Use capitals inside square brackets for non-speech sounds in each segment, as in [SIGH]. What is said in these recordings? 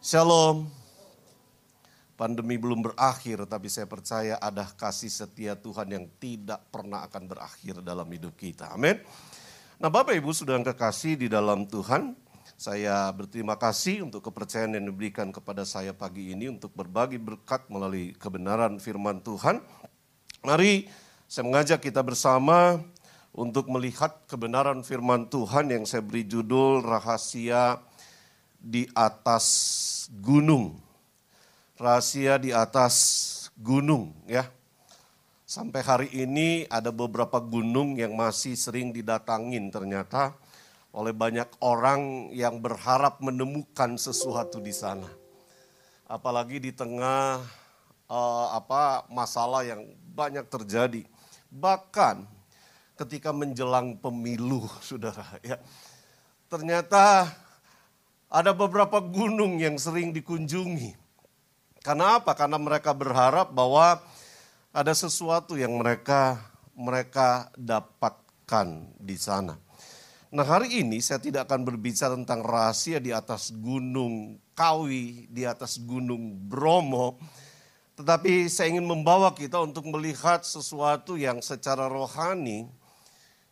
Shalom. Pandemi belum berakhir, tapi saya percaya ada kasih setia Tuhan yang tidak pernah akan berakhir dalam hidup kita. Amin. Nah, Bapak Ibu sudah kekasih di dalam Tuhan, saya berterima kasih untuk kepercayaan yang diberikan kepada saya pagi ini untuk berbagi berkat melalui kebenaran firman Tuhan. Mari saya mengajak kita bersama untuk melihat kebenaran firman Tuhan yang saya beri judul Rahasia di atas gunung rahasia di atas gunung ya. Sampai hari ini ada beberapa gunung yang masih sering didatangin ternyata oleh banyak orang yang berharap menemukan sesuatu di sana. Apalagi di tengah uh, apa masalah yang banyak terjadi. Bahkan ketika menjelang pemilu, [LAUGHS] Saudara, ya. Ternyata ada beberapa gunung yang sering dikunjungi karena apa? Karena mereka berharap bahwa ada sesuatu yang mereka mereka dapatkan di sana. Nah hari ini saya tidak akan berbicara tentang rahasia di atas gunung Kawi, di atas gunung Bromo. Tetapi saya ingin membawa kita untuk melihat sesuatu yang secara rohani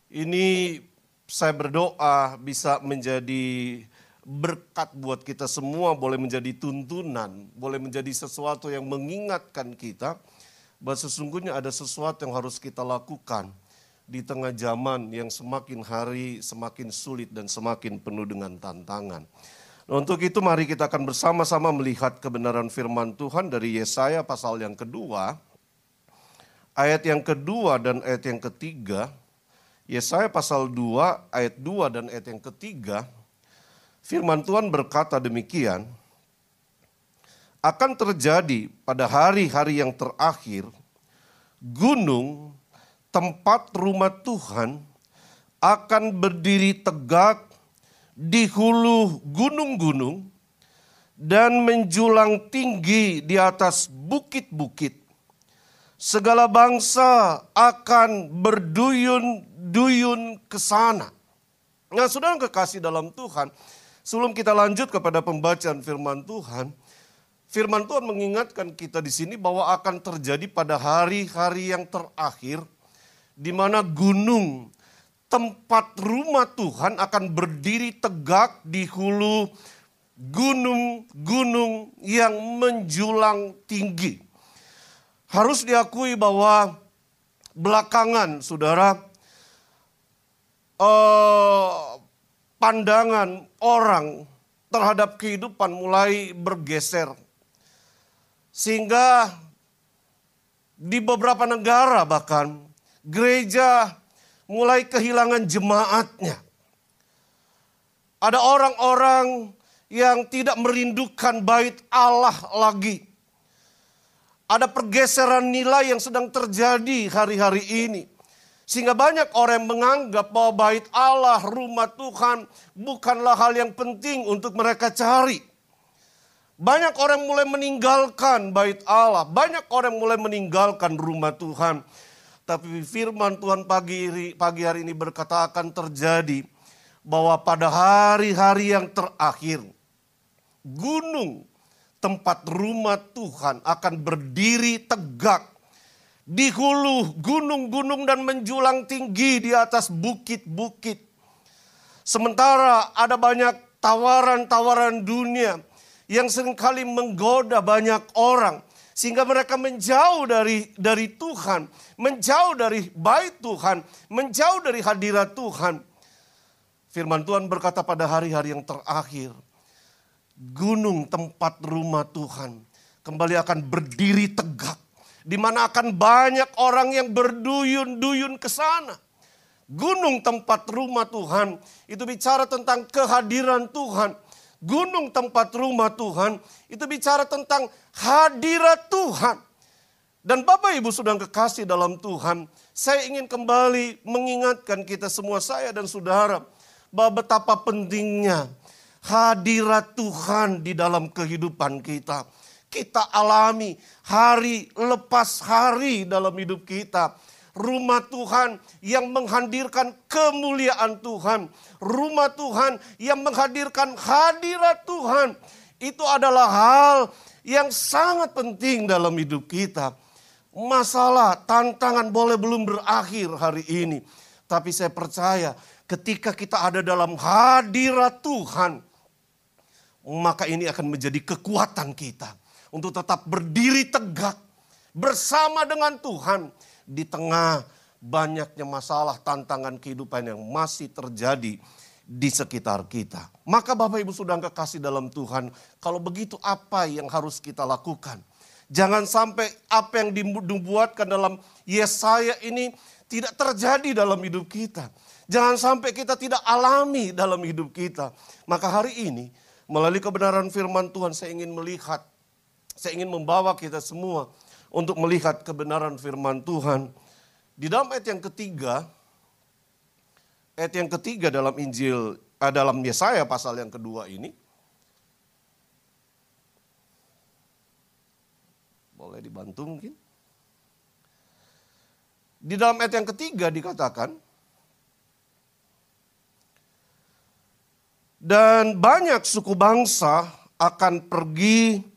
ini saya berdoa bisa menjadi berkat buat kita semua, boleh menjadi tuntunan, boleh menjadi sesuatu yang mengingatkan kita bahwa sesungguhnya ada sesuatu yang harus kita lakukan di tengah zaman yang semakin hari semakin sulit dan semakin penuh dengan tantangan. Nah, untuk itu mari kita akan bersama-sama melihat kebenaran firman Tuhan dari Yesaya pasal yang kedua, ayat yang kedua dan ayat yang ketiga. Yesaya pasal 2 ayat 2 dan ayat yang ketiga Firman Tuhan berkata demikian, akan terjadi pada hari-hari yang terakhir, gunung tempat rumah Tuhan akan berdiri tegak di hulu gunung-gunung dan menjulang tinggi di atas bukit-bukit. Segala bangsa akan berduyun-duyun ke sana. Nah, saudara kekasih dalam Tuhan, Sebelum kita lanjut kepada pembacaan firman Tuhan, firman Tuhan mengingatkan kita di sini bahwa akan terjadi pada hari-hari yang terakhir di mana gunung tempat rumah Tuhan akan berdiri tegak di hulu gunung-gunung yang menjulang tinggi. Harus diakui bahwa belakangan saudara uh, pandangan orang terhadap kehidupan mulai bergeser. Sehingga di beberapa negara bahkan gereja mulai kehilangan jemaatnya. Ada orang-orang yang tidak merindukan bait Allah lagi. Ada pergeseran nilai yang sedang terjadi hari-hari ini sehingga banyak orang yang menganggap bahwa bait Allah, rumah Tuhan bukanlah hal yang penting untuk mereka cari. Banyak orang mulai meninggalkan bait Allah, banyak orang mulai meninggalkan rumah Tuhan. Tapi firman Tuhan pagi, pagi hari ini berkata akan terjadi bahwa pada hari-hari yang terakhir, gunung tempat rumah Tuhan akan berdiri tegak di hulu gunung-gunung dan menjulang tinggi di atas bukit-bukit. Sementara ada banyak tawaran-tawaran dunia yang sering kali menggoda banyak orang sehingga mereka menjauh dari dari Tuhan, menjauh dari bait Tuhan, menjauh dari hadirat Tuhan. Firman Tuhan berkata pada hari-hari yang terakhir, gunung tempat rumah Tuhan kembali akan berdiri tegak di mana akan banyak orang yang berduyun-duyun ke sana. Gunung tempat rumah Tuhan itu bicara tentang kehadiran Tuhan. Gunung tempat rumah Tuhan itu bicara tentang hadirat Tuhan. Dan Bapak Ibu sudah kekasih dalam Tuhan, saya ingin kembali mengingatkan kita semua saya dan saudara bahwa betapa pentingnya hadirat Tuhan di dalam kehidupan kita kita alami hari lepas hari dalam hidup kita. Rumah Tuhan yang menghadirkan kemuliaan Tuhan. Rumah Tuhan yang menghadirkan hadirat Tuhan. Itu adalah hal yang sangat penting dalam hidup kita. Masalah, tantangan boleh belum berakhir hari ini. Tapi saya percaya ketika kita ada dalam hadirat Tuhan, maka ini akan menjadi kekuatan kita untuk tetap berdiri tegak bersama dengan Tuhan di tengah banyaknya masalah tantangan kehidupan yang masih terjadi di sekitar kita. Maka Bapak Ibu sudah kekasih dalam Tuhan, kalau begitu apa yang harus kita lakukan? Jangan sampai apa yang dibuatkan dalam Yesaya ini tidak terjadi dalam hidup kita. Jangan sampai kita tidak alami dalam hidup kita. Maka hari ini melalui kebenaran firman Tuhan saya ingin melihat, saya ingin membawa kita semua untuk melihat kebenaran firman Tuhan. Di dalam ayat yang ketiga, ayat yang ketiga dalam Injil, eh, dalam Yesaya pasal yang kedua ini. Boleh dibantu mungkin? Di dalam ayat yang ketiga dikatakan, dan banyak suku bangsa akan pergi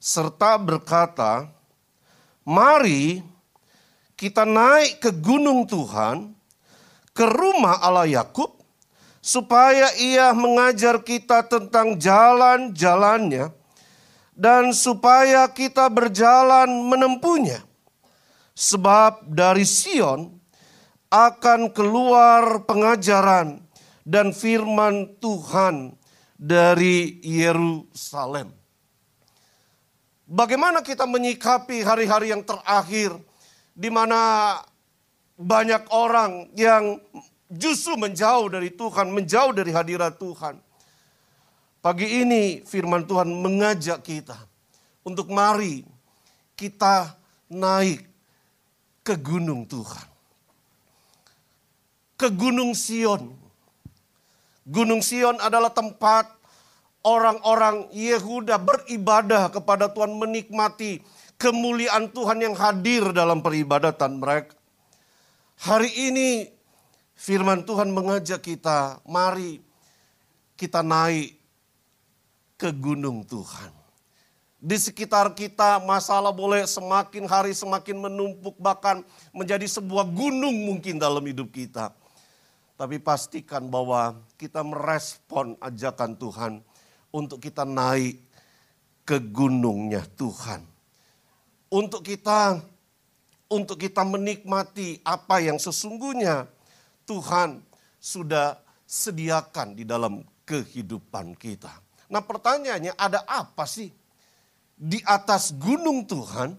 serta berkata, mari kita naik ke gunung Tuhan, ke rumah Allah Yakub supaya ia mengajar kita tentang jalan-jalannya dan supaya kita berjalan menempuhnya. Sebab dari Sion akan keluar pengajaran dan firman Tuhan dari Yerusalem. Bagaimana kita menyikapi hari-hari yang terakhir di mana banyak orang yang justru menjauh dari Tuhan, menjauh dari hadirat Tuhan. Pagi ini firman Tuhan mengajak kita untuk mari kita naik ke gunung Tuhan. Ke gunung Sion. Gunung Sion adalah tempat orang-orang Yehuda beribadah kepada Tuhan menikmati kemuliaan Tuhan yang hadir dalam peribadatan mereka. Hari ini firman Tuhan mengajak kita, mari kita naik ke gunung Tuhan. Di sekitar kita masalah boleh semakin hari semakin menumpuk bahkan menjadi sebuah gunung mungkin dalam hidup kita. Tapi pastikan bahwa kita merespon ajakan Tuhan untuk kita naik ke gunungnya Tuhan. Untuk kita untuk kita menikmati apa yang sesungguhnya Tuhan sudah sediakan di dalam kehidupan kita. Nah pertanyaannya ada apa sih di atas gunung Tuhan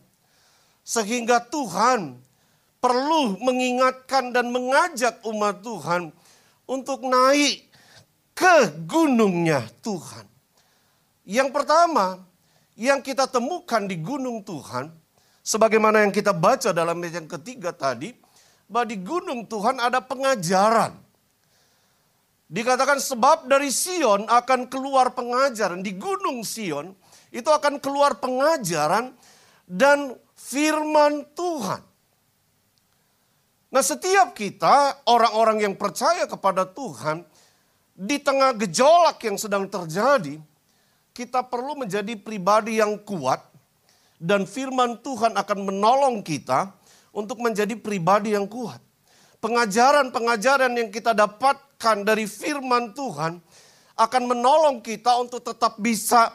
sehingga Tuhan perlu mengingatkan dan mengajak umat Tuhan untuk naik ke gunungnya Tuhan. Yang pertama yang kita temukan di gunung Tuhan Sebagaimana yang kita baca dalam ayat yang ketiga tadi, bahwa di gunung Tuhan ada pengajaran. Dikatakan sebab dari Sion akan keluar pengajaran. Di gunung Sion itu akan keluar pengajaran dan firman Tuhan. Nah setiap kita orang-orang yang percaya kepada Tuhan di tengah gejolak yang sedang terjadi, kita perlu menjadi pribadi yang kuat dan firman Tuhan akan menolong kita untuk menjadi pribadi yang kuat. Pengajaran-pengajaran yang kita dapatkan dari firman Tuhan akan menolong kita untuk tetap bisa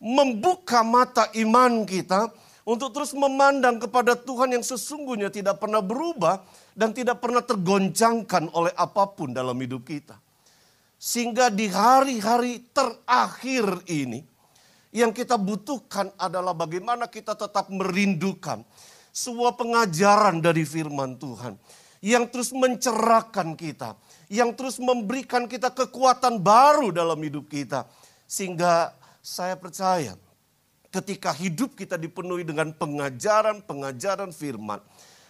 membuka mata iman kita untuk terus memandang kepada Tuhan yang sesungguhnya tidak pernah berubah dan tidak pernah tergoncangkan oleh apa pun dalam hidup kita. Sehingga di hari-hari terakhir ini, yang kita butuhkan adalah bagaimana kita tetap merindukan sebuah pengajaran dari firman Tuhan yang terus mencerahkan kita, yang terus memberikan kita kekuatan baru dalam hidup kita. Sehingga saya percaya ketika hidup kita dipenuhi dengan pengajaran-pengajaran firman,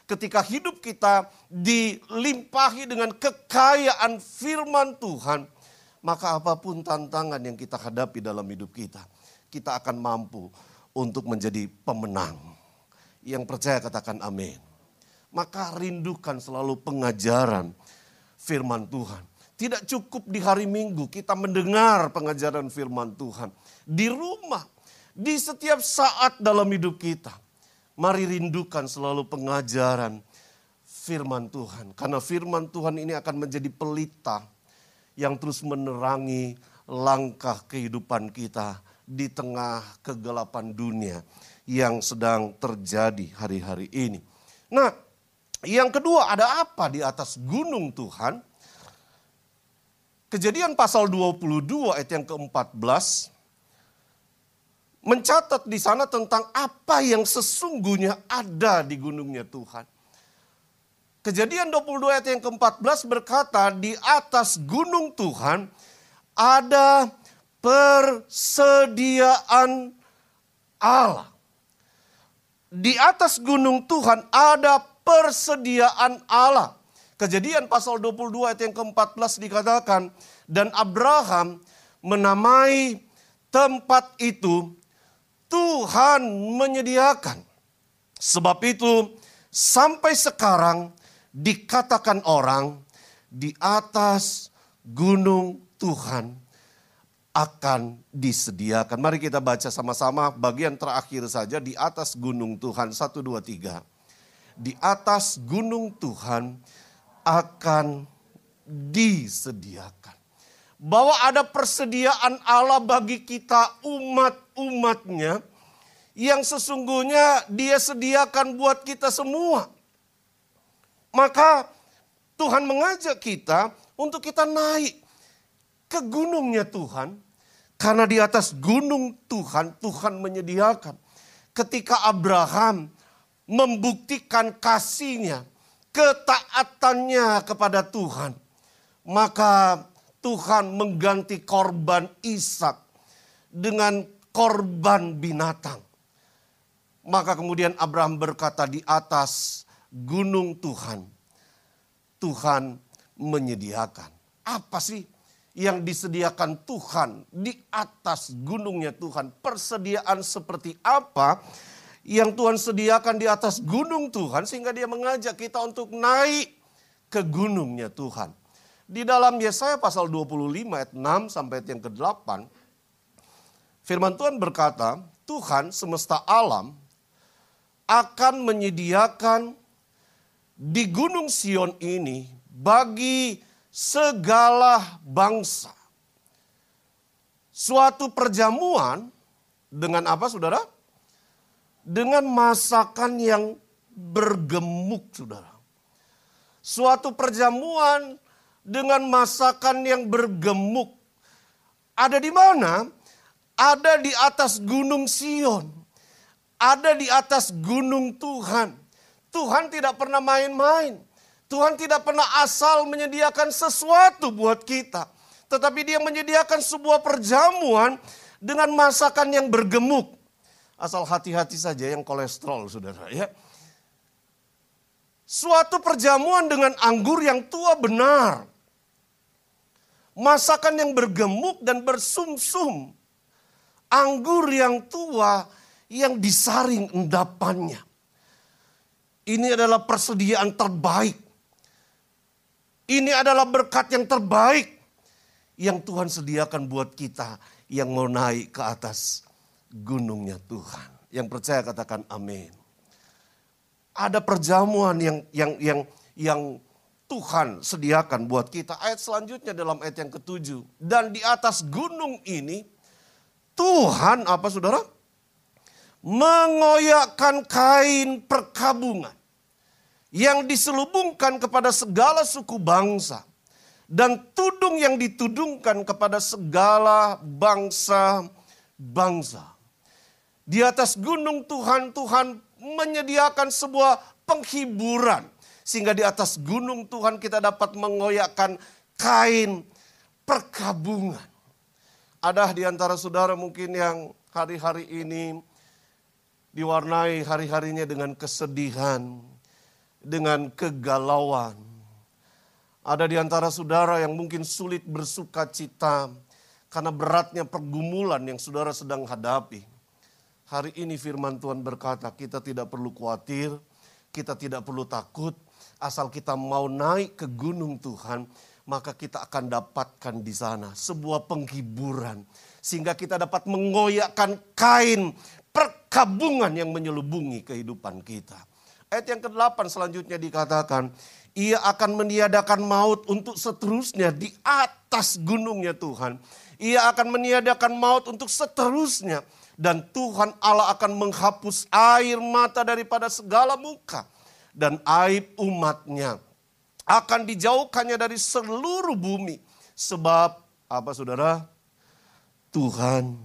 ketika hidup kita dilimpahi dengan kekayaan firman Tuhan, maka apa pun tantangan yang kita hadapi dalam hidup kita, kita akan mampu untuk menjadi pemenang. Yang percaya katakan amin. Maka rindukan selalu pengajaran firman Tuhan. Tidak cukup di hari Minggu kita mendengar pengajaran firman Tuhan. Di rumah, di setiap saat dalam hidup kita. Mari rindukan selalu pengajaran firman Tuhan. Karena firman Tuhan ini akan menjadi pelita yang terus menerangi langkah kehidupan kita di tengah kegelapan dunia yang sedang terjadi hari-hari ini. Nah, yang kedua ada apa di atas gunung Tuhan? Kejadian pasal 22 ayat yang ke-14 mencatat di sana tentang apa yang sesungguhnya ada di gunungnya Tuhan. Kejadian 22 ayat yang ke-14 berkata di atas gunung Tuhan ada persediaan Allah. Di atas gunung Tuhan ada persediaan Allah. Kejadian pasal 22 ayat yang ke-14 dikatakan, dan Abraham menamai tempat itu Tuhan menyediakan. Sebab itu sampai sekarang dikatakan orang di atas gunung Tuhan akan disediakan. Mari kita baca sama-sama bagian terakhir saja di atas gunung Tuhan. Satu, dua, tiga. Di atas gunung Tuhan akan disediakan. Bahwa ada persediaan Allah bagi kita umat-umatnya yang sesungguhnya dia sediakan buat kita semua. Maka Tuhan mengajak kita untuk kita naik ke gunungnya Tuhan. Karena di atas gunung Tuhan, Tuhan menyediakan. Ketika Abraham membuktikan kasihnya, ketaatannya kepada Tuhan, maka Tuhan mengganti korban Ishak dengan korban binatang. Maka kemudian Abraham berkata di atas gunung Tuhan, Tuhan menyediakan. Apa sih yang disediakan Tuhan di atas gunungnya Tuhan? Persediaan seperti apa yang Tuhan sediakan di atas gunung Tuhan sehingga dia mengajak kita untuk naik ke gunungnya Tuhan. Di dalam Yesaya pasal 25 ayat 6 sampai ayat yang ke-8 firman Tuhan berkata, Tuhan semesta alam akan menyediakan di gunung Sion ini bagi segala bangsa. Suatu perjamuan dengan apa saudara? dengan masakan yang bergemuk, saudara. Suatu perjamuan dengan masakan yang bergemuk. Ada di mana? Ada di atas gunung Sion. Ada di atas gunung Tuhan. Tuhan tidak pernah main-main. Tuhan tidak pernah asal menyediakan sesuatu buat kita. Tetapi dia menyediakan sebuah perjamuan dengan masakan yang bergemuk. Asal hati-hati saja yang kolesterol saudara ya. Suatu perjamuan dengan anggur yang tua benar. Masakan yang bergemuk dan bersumsum. Anggur yang tua yang disaring endapannya. Ini adalah persediaan terbaik. Ini adalah berkat yang terbaik yang Tuhan sediakan buat kita yang mau naik ke atas gunungnya Tuhan. Yang percaya katakan amin. Ada perjamuan yang yang yang yang Tuhan sediakan buat kita. Ayat selanjutnya dalam ayat yang ketujuh. Dan di atas gunung ini Tuhan apa saudara? Mengoyakkan kain perkabungan. Yang diselubungkan kepada segala suku bangsa. Dan tudung yang ditudungkan kepada segala bangsa-bangsa. Di atas gunung Tuhan, Tuhan menyediakan sebuah penghiburan. Sehingga di atas gunung Tuhan kita dapat mengoyakkan kain perkabungan. Ada di antara saudara mungkin yang hari-hari ini diwarnai hari-harinya dengan kesedihan, dengan kegalauan. Ada di antara saudara yang mungkin sulit bersuka cita karena beratnya pergumulan yang saudara sedang hadapi. Hari ini firman Tuhan berkata kita tidak perlu khawatir, kita tidak perlu takut, asal kita mau naik ke gunung Tuhan, maka kita akan dapatkan di sana sebuah penghiburan sehingga kita dapat mengoyakkan kain perkabungan yang menyelubungi kehidupan kita. Ayat yang ke-8 selanjutnya dikatakan, ia akan meniadakan maut untuk seterusnya di atas gunungnya Tuhan. Ia akan meniadakan maut untuk seterusnya. Dan Tuhan Allah akan menghapus air mata daripada segala muka. Dan aib umatnya akan dijauhkannya dari seluruh bumi. Sebab apa saudara? Tuhan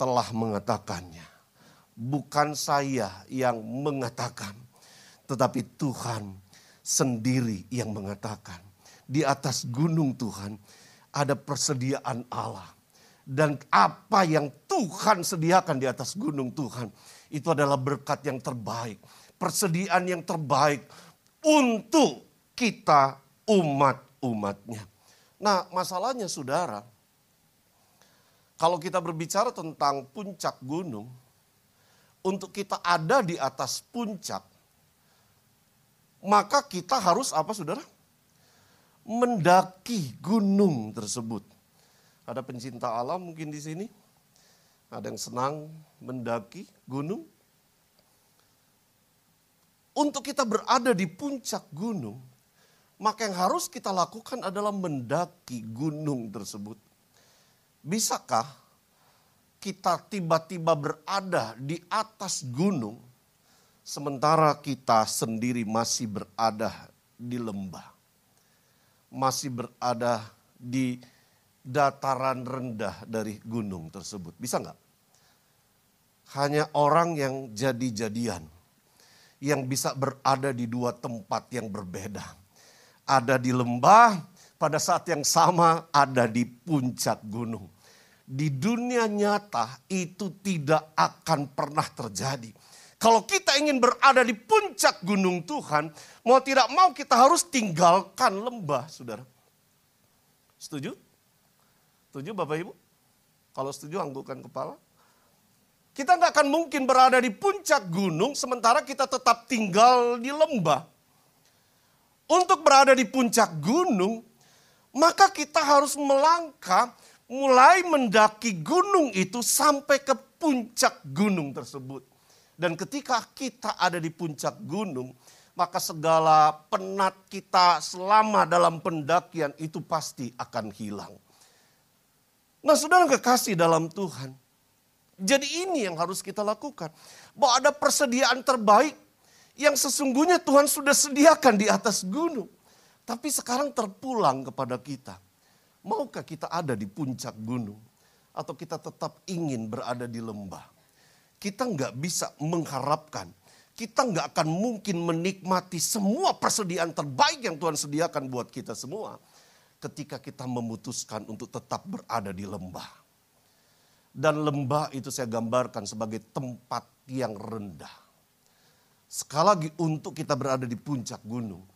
telah mengatakannya. Bukan saya yang mengatakan. Tetapi Tuhan sendiri yang mengatakan. Di atas gunung Tuhan ada persediaan Allah. Dan apa yang Tuhan sediakan di atas gunung Tuhan. Itu adalah berkat yang terbaik. Persediaan yang terbaik untuk kita umat-umatnya. Nah masalahnya saudara, kalau kita berbicara tentang puncak gunung, untuk kita ada di atas puncak, maka kita harus apa saudara? Mendaki gunung tersebut. Ada pencinta alam mungkin di sini? Ada yang senang mendaki gunung? Untuk kita berada di puncak gunung, maka yang harus kita lakukan adalah mendaki gunung tersebut. Bisakah kita tiba-tiba berada di atas gunung sementara kita sendiri masih berada di lembah? Masih berada di dataran rendah dari gunung tersebut. Bisa nggak? Hanya orang yang jadi-jadian yang bisa berada di dua tempat yang berbeda ada di lembah, pada saat yang sama ada di puncak gunung. Di dunia nyata itu tidak akan pernah terjadi. Kalau kita ingin berada di puncak gunung Tuhan, mau tidak mau kita harus tinggalkan lembah, saudara. Setuju? Setuju Bapak Ibu? Kalau setuju anggukkan kepala. Kita nggak akan mungkin berada di puncak gunung sementara kita tetap tinggal di lembah untuk berada di puncak gunung, maka kita harus melangkah mulai mendaki gunung itu sampai ke puncak gunung tersebut. Dan ketika kita ada di puncak gunung, maka segala penat kita selama dalam pendakian itu pasti akan hilang. Nah saudara kekasih dalam Tuhan. Jadi ini yang harus kita lakukan. Bahwa ada persediaan terbaik yang sesungguhnya Tuhan sudah sediakan di atas gunung. Tapi sekarang terpulang kepada kita. Maukah kita ada di puncak gunung? Atau kita tetap ingin berada di lembah? Kita nggak bisa mengharapkan. Kita nggak akan mungkin menikmati semua persediaan terbaik yang Tuhan sediakan buat kita semua. Ketika kita memutuskan untuk tetap berada di lembah. Dan lembah itu saya gambarkan sebagai tempat yang rendah Sekali lagi untuk kita berada di puncak gunung,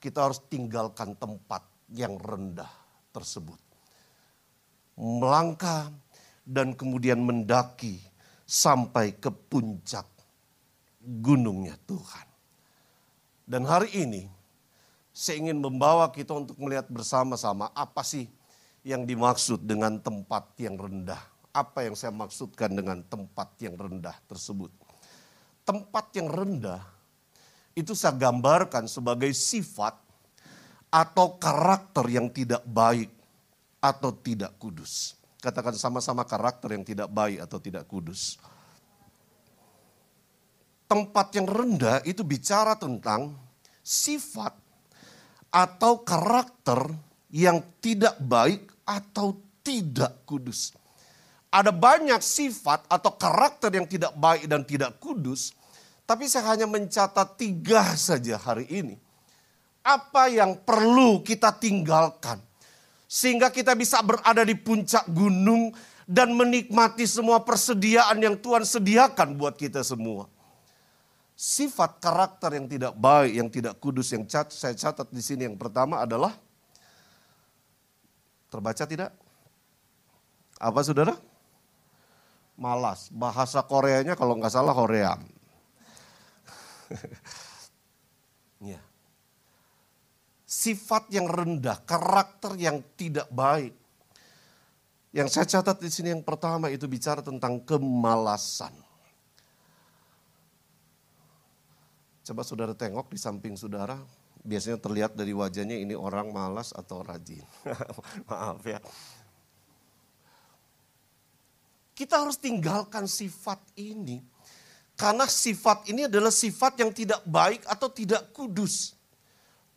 kita harus tinggalkan tempat yang rendah tersebut. Melangkah dan kemudian mendaki sampai ke puncak gunungnya Tuhan. Dan hari ini saya ingin membawa kita untuk melihat bersama-sama apa sih yang dimaksud dengan tempat yang rendah. Apa yang saya maksudkan dengan tempat yang rendah tersebut tempat yang rendah itu saya gambarkan sebagai sifat atau karakter yang tidak baik atau tidak kudus. Katakan sama-sama karakter yang tidak baik atau tidak kudus. Tempat yang rendah itu bicara tentang sifat atau karakter yang tidak baik atau tidak kudus. Ada banyak sifat atau karakter yang tidak baik dan tidak kudus tapi saya hanya mencatat tiga saja hari ini. Apa yang perlu kita tinggalkan. Sehingga kita bisa berada di puncak gunung dan menikmati semua persediaan yang Tuhan sediakan buat kita semua. Sifat karakter yang tidak baik, yang tidak kudus, yang cat, saya catat di sini yang pertama adalah terbaca tidak? Apa saudara? Malas. Bahasa Koreanya kalau nggak salah Korea. [LAUGHS] ya. Sifat yang rendah, karakter yang tidak baik. Yang saya catat di sini yang pertama itu bicara tentang kemalasan. Coba saudara tengok di samping saudara, biasanya terlihat dari wajahnya ini orang malas atau rajin. [LAUGHS] Maaf ya. Kita harus tinggalkan sifat ini. Karena sifat ini adalah sifat yang tidak baik atau tidak kudus.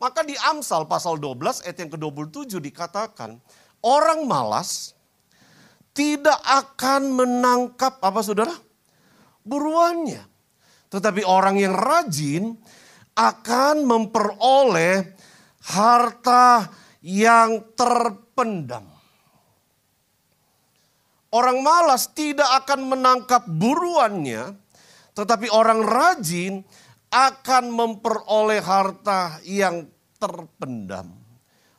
Maka di Amsal pasal 12 ayat yang ke-27 dikatakan, orang malas tidak akan menangkap apa saudara? Buruannya. Tetapi orang yang rajin akan memperoleh harta yang terpendam. Orang malas tidak akan menangkap buruannya, tetapi orang rajin akan memperoleh harta yang terpendam.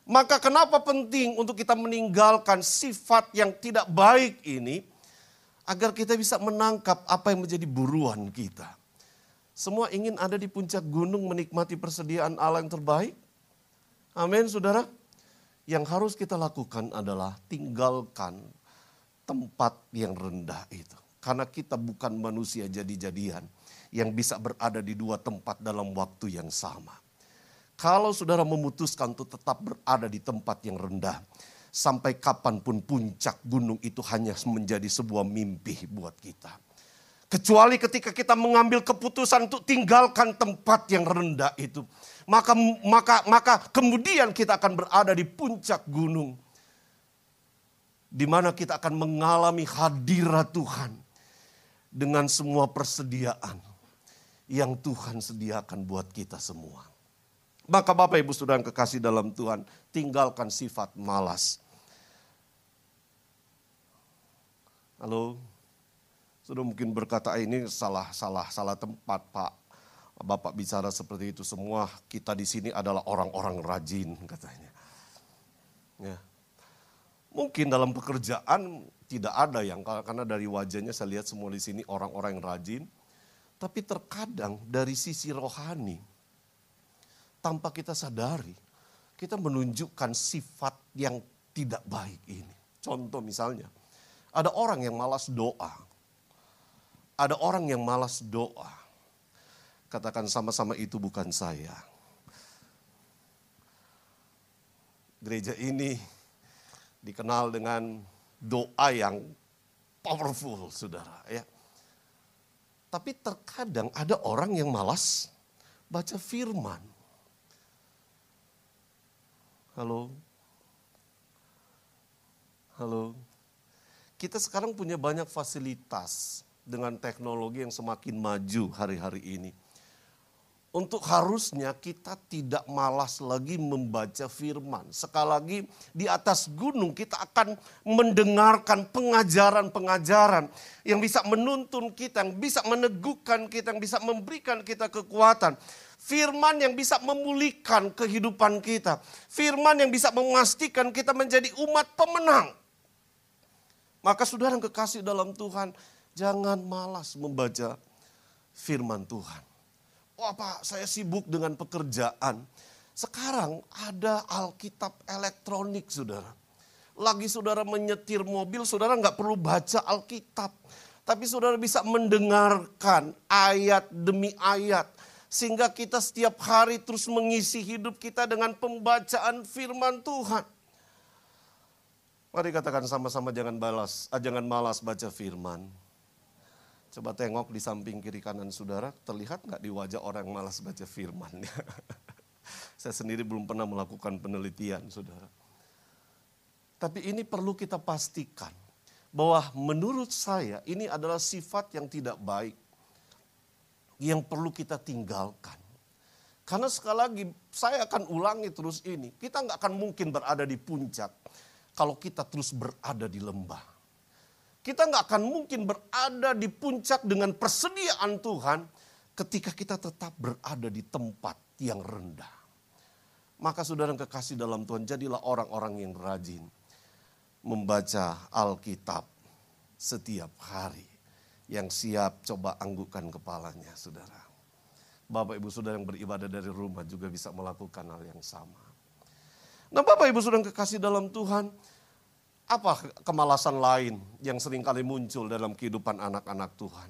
Maka kenapa penting untuk kita meninggalkan sifat yang tidak baik ini agar kita bisa menangkap apa yang menjadi buruan kita. Semua ingin ada di puncak gunung menikmati persediaan Allah yang terbaik. Amin, saudara. Yang harus kita lakukan adalah tinggalkan tempat yang rendah itu. Karena kita bukan manusia jadi-jadian yang bisa berada di dua tempat dalam waktu yang sama. Kalau saudara memutuskan untuk tetap berada di tempat yang rendah, sampai kapan pun puncak gunung itu hanya menjadi sebuah mimpi buat kita Kecuali ketika kita mengambil keputusan untuk tinggalkan tempat yang rendah itu. Maka maka maka kemudian kita akan berada di puncak gunung. Di mana kita akan mengalami hadirat Tuhan. Dengan semua persediaan yang Tuhan sediakan buat kita semua. Maka Bapak Ibu Saudara yang kekasih dalam Tuhan, tinggalkan sifat malas. Halo, sudah mungkin berkata ah, ini salah salah salah tempat Pak. Bapak bicara seperti itu semua kita di sini adalah orang-orang rajin katanya. Ya. Mungkin dalam pekerjaan tidak ada yang karena dari wajahnya saya lihat semua di sini orang-orang yang rajin. Tapi terkadang dari sisi rohani tanpa kita sadari kita menunjukkan sifat yang tidak baik ini. Contoh misalnya, ada orang yang malas doa. Ada orang yang malas doa. Katakan sama-sama itu bukan saya. Gereja ini dikenal dengan doa yang powerful, saudara. Ya. Tapi terkadang ada orang yang malas baca firman. Halo? Halo? Kita sekarang punya banyak fasilitas dengan teknologi yang semakin maju hari-hari ini. Untuk harusnya kita tidak malas lagi membaca firman. Sekali lagi di atas gunung kita akan mendengarkan pengajaran-pengajaran yang bisa menuntun kita, yang bisa meneguhkan kita, yang bisa memberikan kita kekuatan. Firman yang bisa memulihkan kehidupan kita. Firman yang bisa memastikan kita menjadi umat pemenang. Maka saudara yang kekasih dalam Tuhan, Jangan malas membaca firman Tuhan. Wah Pak, saya sibuk dengan pekerjaan. Sekarang ada Alkitab elektronik saudara. Lagi saudara menyetir mobil, saudara nggak perlu baca Alkitab. Tapi saudara bisa mendengarkan ayat demi ayat. Sehingga kita setiap hari terus mengisi hidup kita dengan pembacaan firman Tuhan. Mari katakan sama-sama jangan balas, ah, jangan malas baca firman. Coba tengok di samping kiri kanan saudara, terlihat nggak di wajah orang yang malas baca firman? [LAUGHS] Saya sendiri belum pernah melakukan penelitian saudara. Tapi ini perlu kita pastikan bahwa menurut saya ini adalah sifat yang tidak baik yang perlu kita tinggalkan. Karena sekali lagi saya akan ulangi terus ini, kita nggak akan mungkin berada di puncak kalau kita terus berada di lembah. Kita nggak akan mungkin berada di puncak dengan persediaan Tuhan ketika kita tetap berada di tempat yang rendah. Maka saudara yang kekasih dalam Tuhan, jadilah orang-orang yang rajin membaca Alkitab setiap hari. Yang siap coba anggukkan kepalanya, saudara. Bapak ibu saudara yang beribadah dari rumah juga bisa melakukan hal yang sama. Nah Bapak Ibu sudah kekasih dalam Tuhan, apa kemalasan lain yang sering kali muncul dalam kehidupan anak-anak Tuhan?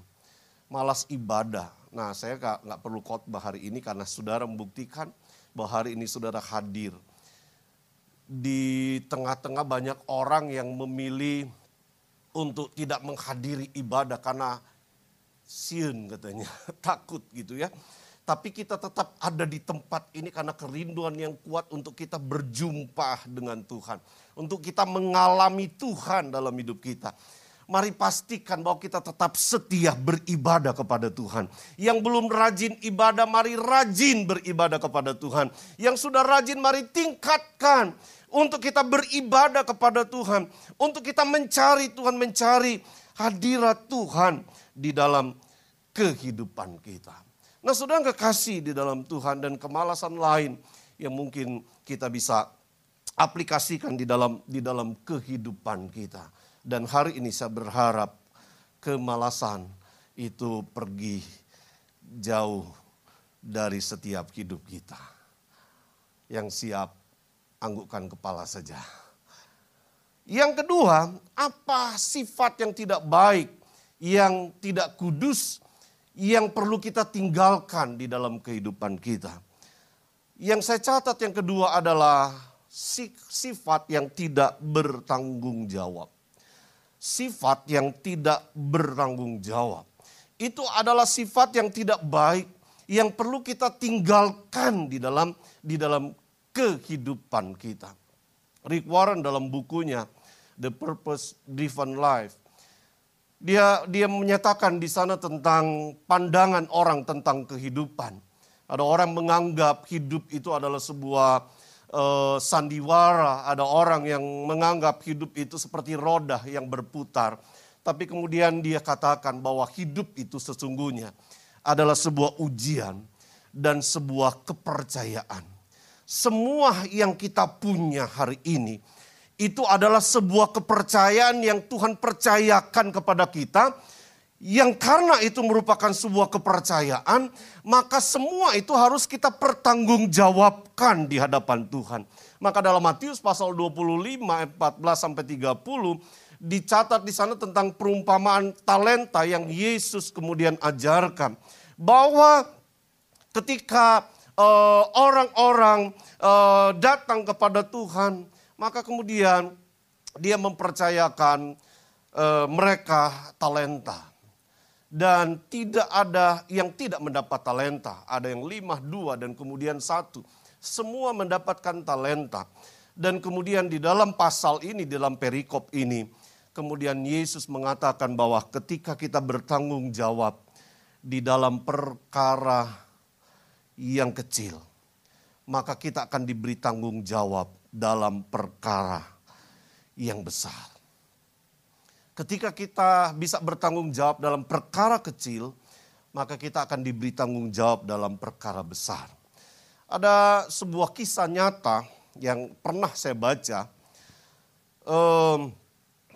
Malas ibadah. Nah saya gak, gak perlu khotbah hari ini karena saudara membuktikan bahwa hari ini saudara hadir. Di tengah-tengah banyak orang yang memilih untuk tidak menghadiri ibadah karena siun katanya, [LAUGHS] takut gitu ya tapi kita tetap ada di tempat ini karena kerinduan yang kuat untuk kita berjumpa dengan Tuhan. Untuk kita mengalami Tuhan dalam hidup kita. Mari pastikan bahwa kita tetap setia beribadah kepada Tuhan. Yang belum rajin ibadah, mari rajin beribadah kepada Tuhan. Yang sudah rajin, mari tingkatkan untuk kita beribadah kepada Tuhan. Untuk kita mencari Tuhan, mencari hadirat Tuhan di dalam kehidupan kita. Nah saudara kekasih di dalam Tuhan dan kemalasan lain yang mungkin kita bisa aplikasikan di dalam di dalam kehidupan kita. Dan hari ini saya berharap kemalasan itu pergi jauh dari setiap hidup kita. Yang siap anggukkan kepala saja. Yang kedua, apa sifat yang tidak baik, yang tidak kudus, yang perlu kita tinggalkan di dalam kehidupan kita. Yang saya catat yang kedua adalah sifat yang tidak bertanggung jawab. Sifat yang tidak bertanggung jawab. Itu adalah sifat yang tidak baik yang perlu kita tinggalkan di dalam di dalam kehidupan kita. Rick Warren dalam bukunya The Purpose Driven Life dia dia menyatakan di sana tentang pandangan orang tentang kehidupan. Ada orang menganggap hidup itu adalah sebuah uh, sandiwara, ada orang yang menganggap hidup itu seperti roda yang berputar. Tapi kemudian dia katakan bahwa hidup itu sesungguhnya adalah sebuah ujian dan sebuah kepercayaan. Semua yang kita punya hari ini itu adalah sebuah kepercayaan yang Tuhan percayakan kepada kita. Yang karena itu merupakan sebuah kepercayaan, maka semua itu harus kita pertanggungjawabkan di hadapan Tuhan. Maka dalam Matius pasal 25 14 sampai 30 dicatat di sana tentang perumpamaan talenta yang Yesus kemudian ajarkan bahwa ketika eh, orang-orang uh, uh, datang kepada Tuhan maka kemudian dia mempercayakan e, mereka talenta. Dan tidak ada yang tidak mendapat talenta. Ada yang lima, dua, dan kemudian satu. Semua mendapatkan talenta. Dan kemudian di dalam pasal ini, di dalam perikop ini, kemudian Yesus mengatakan bahwa ketika kita bertanggung jawab di dalam perkara yang kecil, maka kita akan diberi tanggung jawab dalam perkara yang besar. Ketika kita bisa bertanggung jawab dalam perkara kecil, maka kita akan diberi tanggung jawab dalam perkara besar. Ada sebuah kisah nyata yang pernah saya baca um,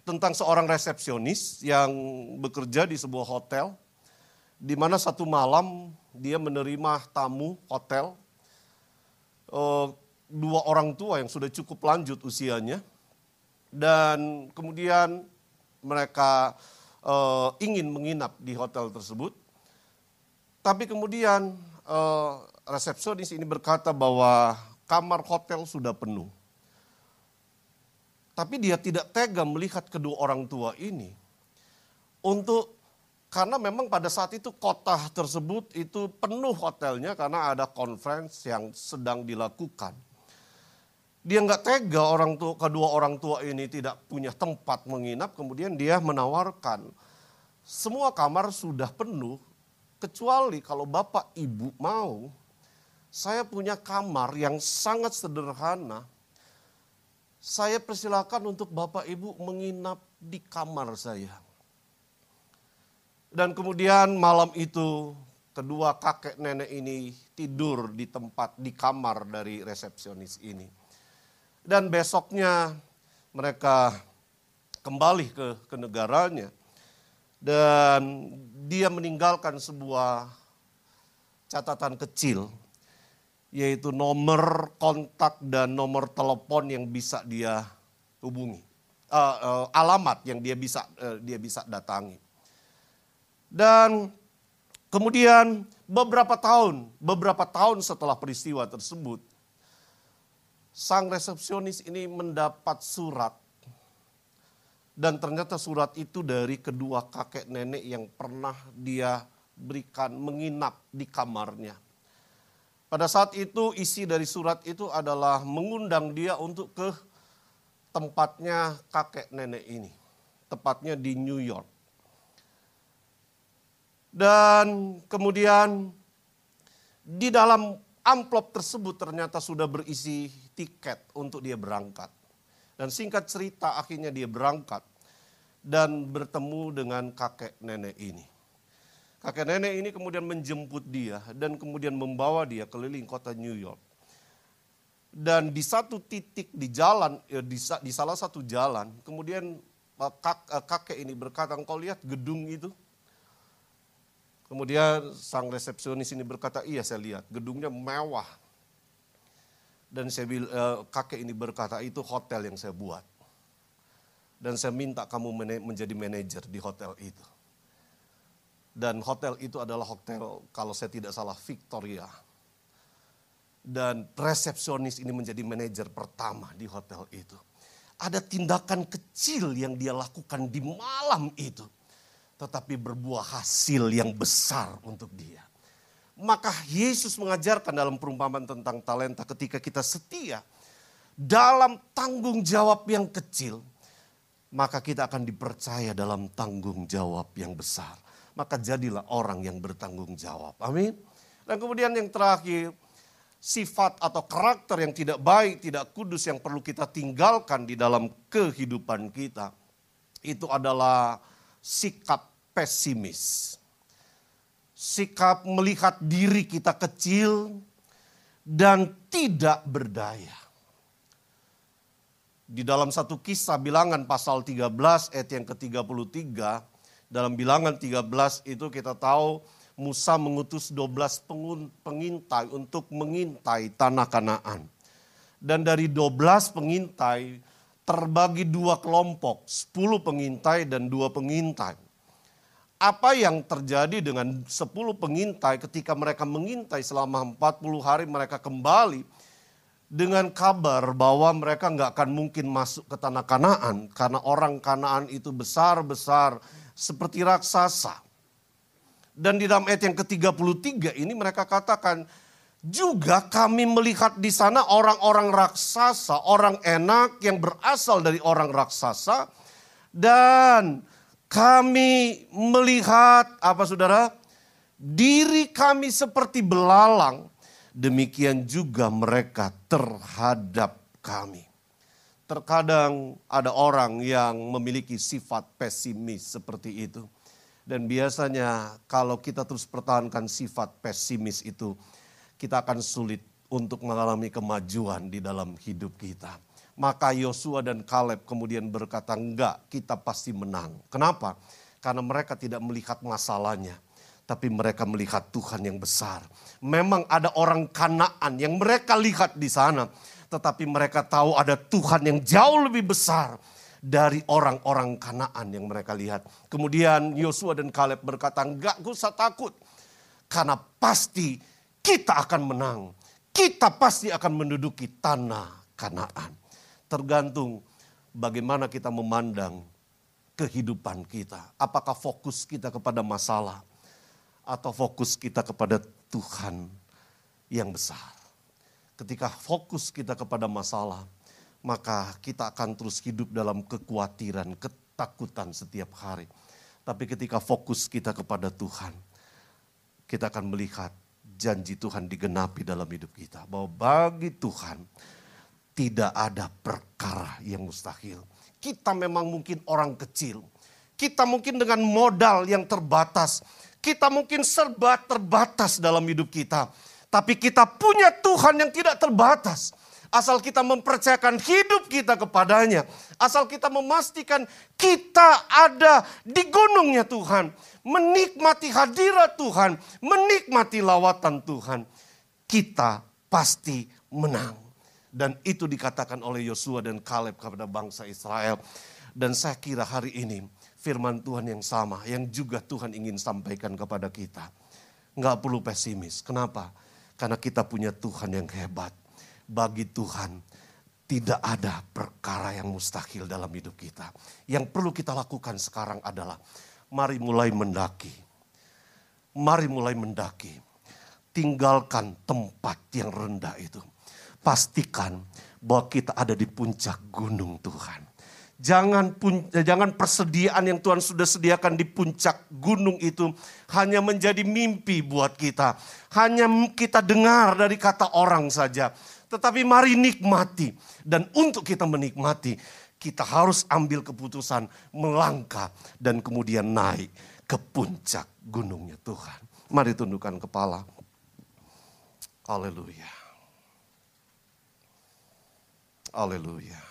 tentang seorang resepsionis yang bekerja di sebuah hotel, di mana satu malam dia menerima tamu hotel. Uh, dua orang tua yang sudah cukup lanjut usianya dan kemudian mereka uh, ingin menginap di hotel tersebut. Tapi kemudian uh, resepsionis ini berkata bahwa kamar hotel sudah penuh. Tapi dia tidak tega melihat kedua orang tua ini untuk karena memang pada saat itu kota tersebut itu penuh hotelnya karena ada conference yang sedang dilakukan. Dia nggak tega orang tua, kedua orang tua ini tidak punya tempat menginap, kemudian dia menawarkan semua kamar sudah penuh, kecuali kalau bapak ibu mau, saya punya kamar yang sangat sederhana. Saya persilakan untuk bapak ibu menginap di kamar saya. Dan kemudian malam itu kedua kakek nenek ini tidur di tempat di kamar dari resepsionis ini. Dan besoknya mereka kembali ke, ke negaranya. Dan dia meninggalkan sebuah catatan kecil yaitu nomor kontak dan nomor telepon yang bisa dia hubungi, uh, uh, alamat yang dia bisa uh, dia bisa datangi. Dan kemudian beberapa tahun, beberapa tahun setelah peristiwa tersebut, sang resepsionis ini mendapat surat dan ternyata surat itu dari kedua kakek nenek yang pernah dia berikan menginap di kamarnya. Pada saat itu isi dari surat itu adalah mengundang dia untuk ke tempatnya kakek nenek ini. Tepatnya di New York. Dan kemudian di dalam amplop tersebut ternyata sudah berisi tiket untuk dia berangkat. Dan singkat cerita akhirnya dia berangkat dan bertemu dengan kakek nenek ini. Kakek nenek ini kemudian menjemput dia dan kemudian membawa dia keliling kota New York. Dan di satu titik di jalan, di, di salah satu jalan, kemudian eh, eh, kakek ini berkata, engkau lihat gedung itu? Kemudian sang resepsionis ini berkata, iya saya lihat, gedungnya mewah. Dan saya bil, eh, kakek ini berkata, itu hotel yang saya buat. Dan saya minta kamu menjadi manajer di hotel itu. Dan hotel itu adalah hotel kalau saya tidak salah Victoria. Dan resepsionis ini menjadi manajer pertama di hotel itu. Ada tindakan kecil yang dia lakukan di malam itu. Tetapi berbuah hasil yang besar untuk dia. Maka Yesus mengajarkan dalam perumpamaan tentang talenta ketika kita setia dalam tanggung jawab yang kecil, maka kita akan dipercaya dalam tanggung jawab yang besar maka jadilah orang yang bertanggung jawab. Amin. Dan kemudian yang terakhir, sifat atau karakter yang tidak baik, tidak kudus yang perlu kita tinggalkan di dalam kehidupan kita. Itu adalah sikap pesimis. Sikap melihat diri kita kecil dan tidak berdaya. Di dalam satu kisah bilangan pasal 13 ayat yang ke-33, dalam bilangan 13 itu kita tahu Musa mengutus 12 pengintai untuk mengintai tanah Kanaan. Dan dari 12 pengintai terbagi dua kelompok, 10 pengintai dan dua pengintai. Apa yang terjadi dengan 10 pengintai ketika mereka mengintai selama 40 hari mereka kembali dengan kabar bahwa mereka nggak akan mungkin masuk ke tanah Kanaan karena orang Kanaan itu besar-besar seperti raksasa. Dan di dalam ayat yang ke-33 ini mereka katakan, juga kami melihat di sana orang-orang raksasa, orang enak yang berasal dari orang raksasa. Dan kami melihat, apa saudara? Diri kami seperti belalang, demikian juga mereka terhadap kami. Terkadang ada orang yang memiliki sifat pesimis seperti itu. Dan biasanya kalau kita terus pertahankan sifat pesimis itu, kita akan sulit untuk mengalami kemajuan di dalam hidup kita. Maka Yosua dan Kaleb kemudian berkata, enggak, kita pasti menang. Kenapa? Karena mereka tidak melihat masalahnya, tapi mereka melihat Tuhan yang besar. Memang ada orang Kanaan yang mereka lihat di sana, tetapi mereka tahu ada Tuhan yang jauh lebih besar dari orang-orang Kanaan yang mereka lihat. Kemudian Yosua dan Kaleb berkata, enggak usah takut. Karena pasti kita akan menang. Kita pasti akan menduduki tanah Kanaan. Tergantung bagaimana kita memandang kehidupan kita. Apakah fokus kita kepada masalah atau fokus kita kepada Tuhan yang besar. Ketika fokus kita kepada masalah, maka kita akan terus hidup dalam kekhawatiran, ketakutan setiap hari. Tapi ketika fokus kita kepada Tuhan, kita akan melihat janji Tuhan digenapi dalam hidup kita. Bahwa bagi Tuhan tidak ada perkara yang mustahil. Kita memang mungkin orang kecil. Kita mungkin dengan modal yang terbatas. Kita mungkin serba terbatas dalam hidup kita. Tapi kita punya Tuhan yang tidak terbatas. Asal kita mempercayakan hidup kita kepadanya. Asal kita memastikan kita ada di gunungnya Tuhan. Menikmati hadirat Tuhan. Menikmati lawatan Tuhan. Kita pasti menang. Dan itu dikatakan oleh Yosua dan Kaleb kepada bangsa Israel. Dan saya kira hari ini firman Tuhan yang sama yang juga Tuhan ingin sampaikan kepada kita. Nggak perlu pesimis. Kenapa? Karena kita punya Tuhan yang hebat. Bagi Tuhan tidak ada perkara yang mustahil dalam hidup kita. Yang perlu kita lakukan sekarang adalah mari mulai mendaki. Mari mulai mendaki. Tinggalkan tempat yang rendah itu. Pastikan bahwa kita ada di puncak gunung Tuhan. Jangan pun, jangan persediaan yang Tuhan sudah sediakan di puncak gunung itu hanya menjadi mimpi buat kita. Hanya kita dengar dari kata orang saja tetapi mari nikmati. Dan untuk kita menikmati, kita harus ambil keputusan melangkah dan kemudian naik ke puncak gunungnya Tuhan. Mari tundukkan kepala. Haleluya. Haleluya.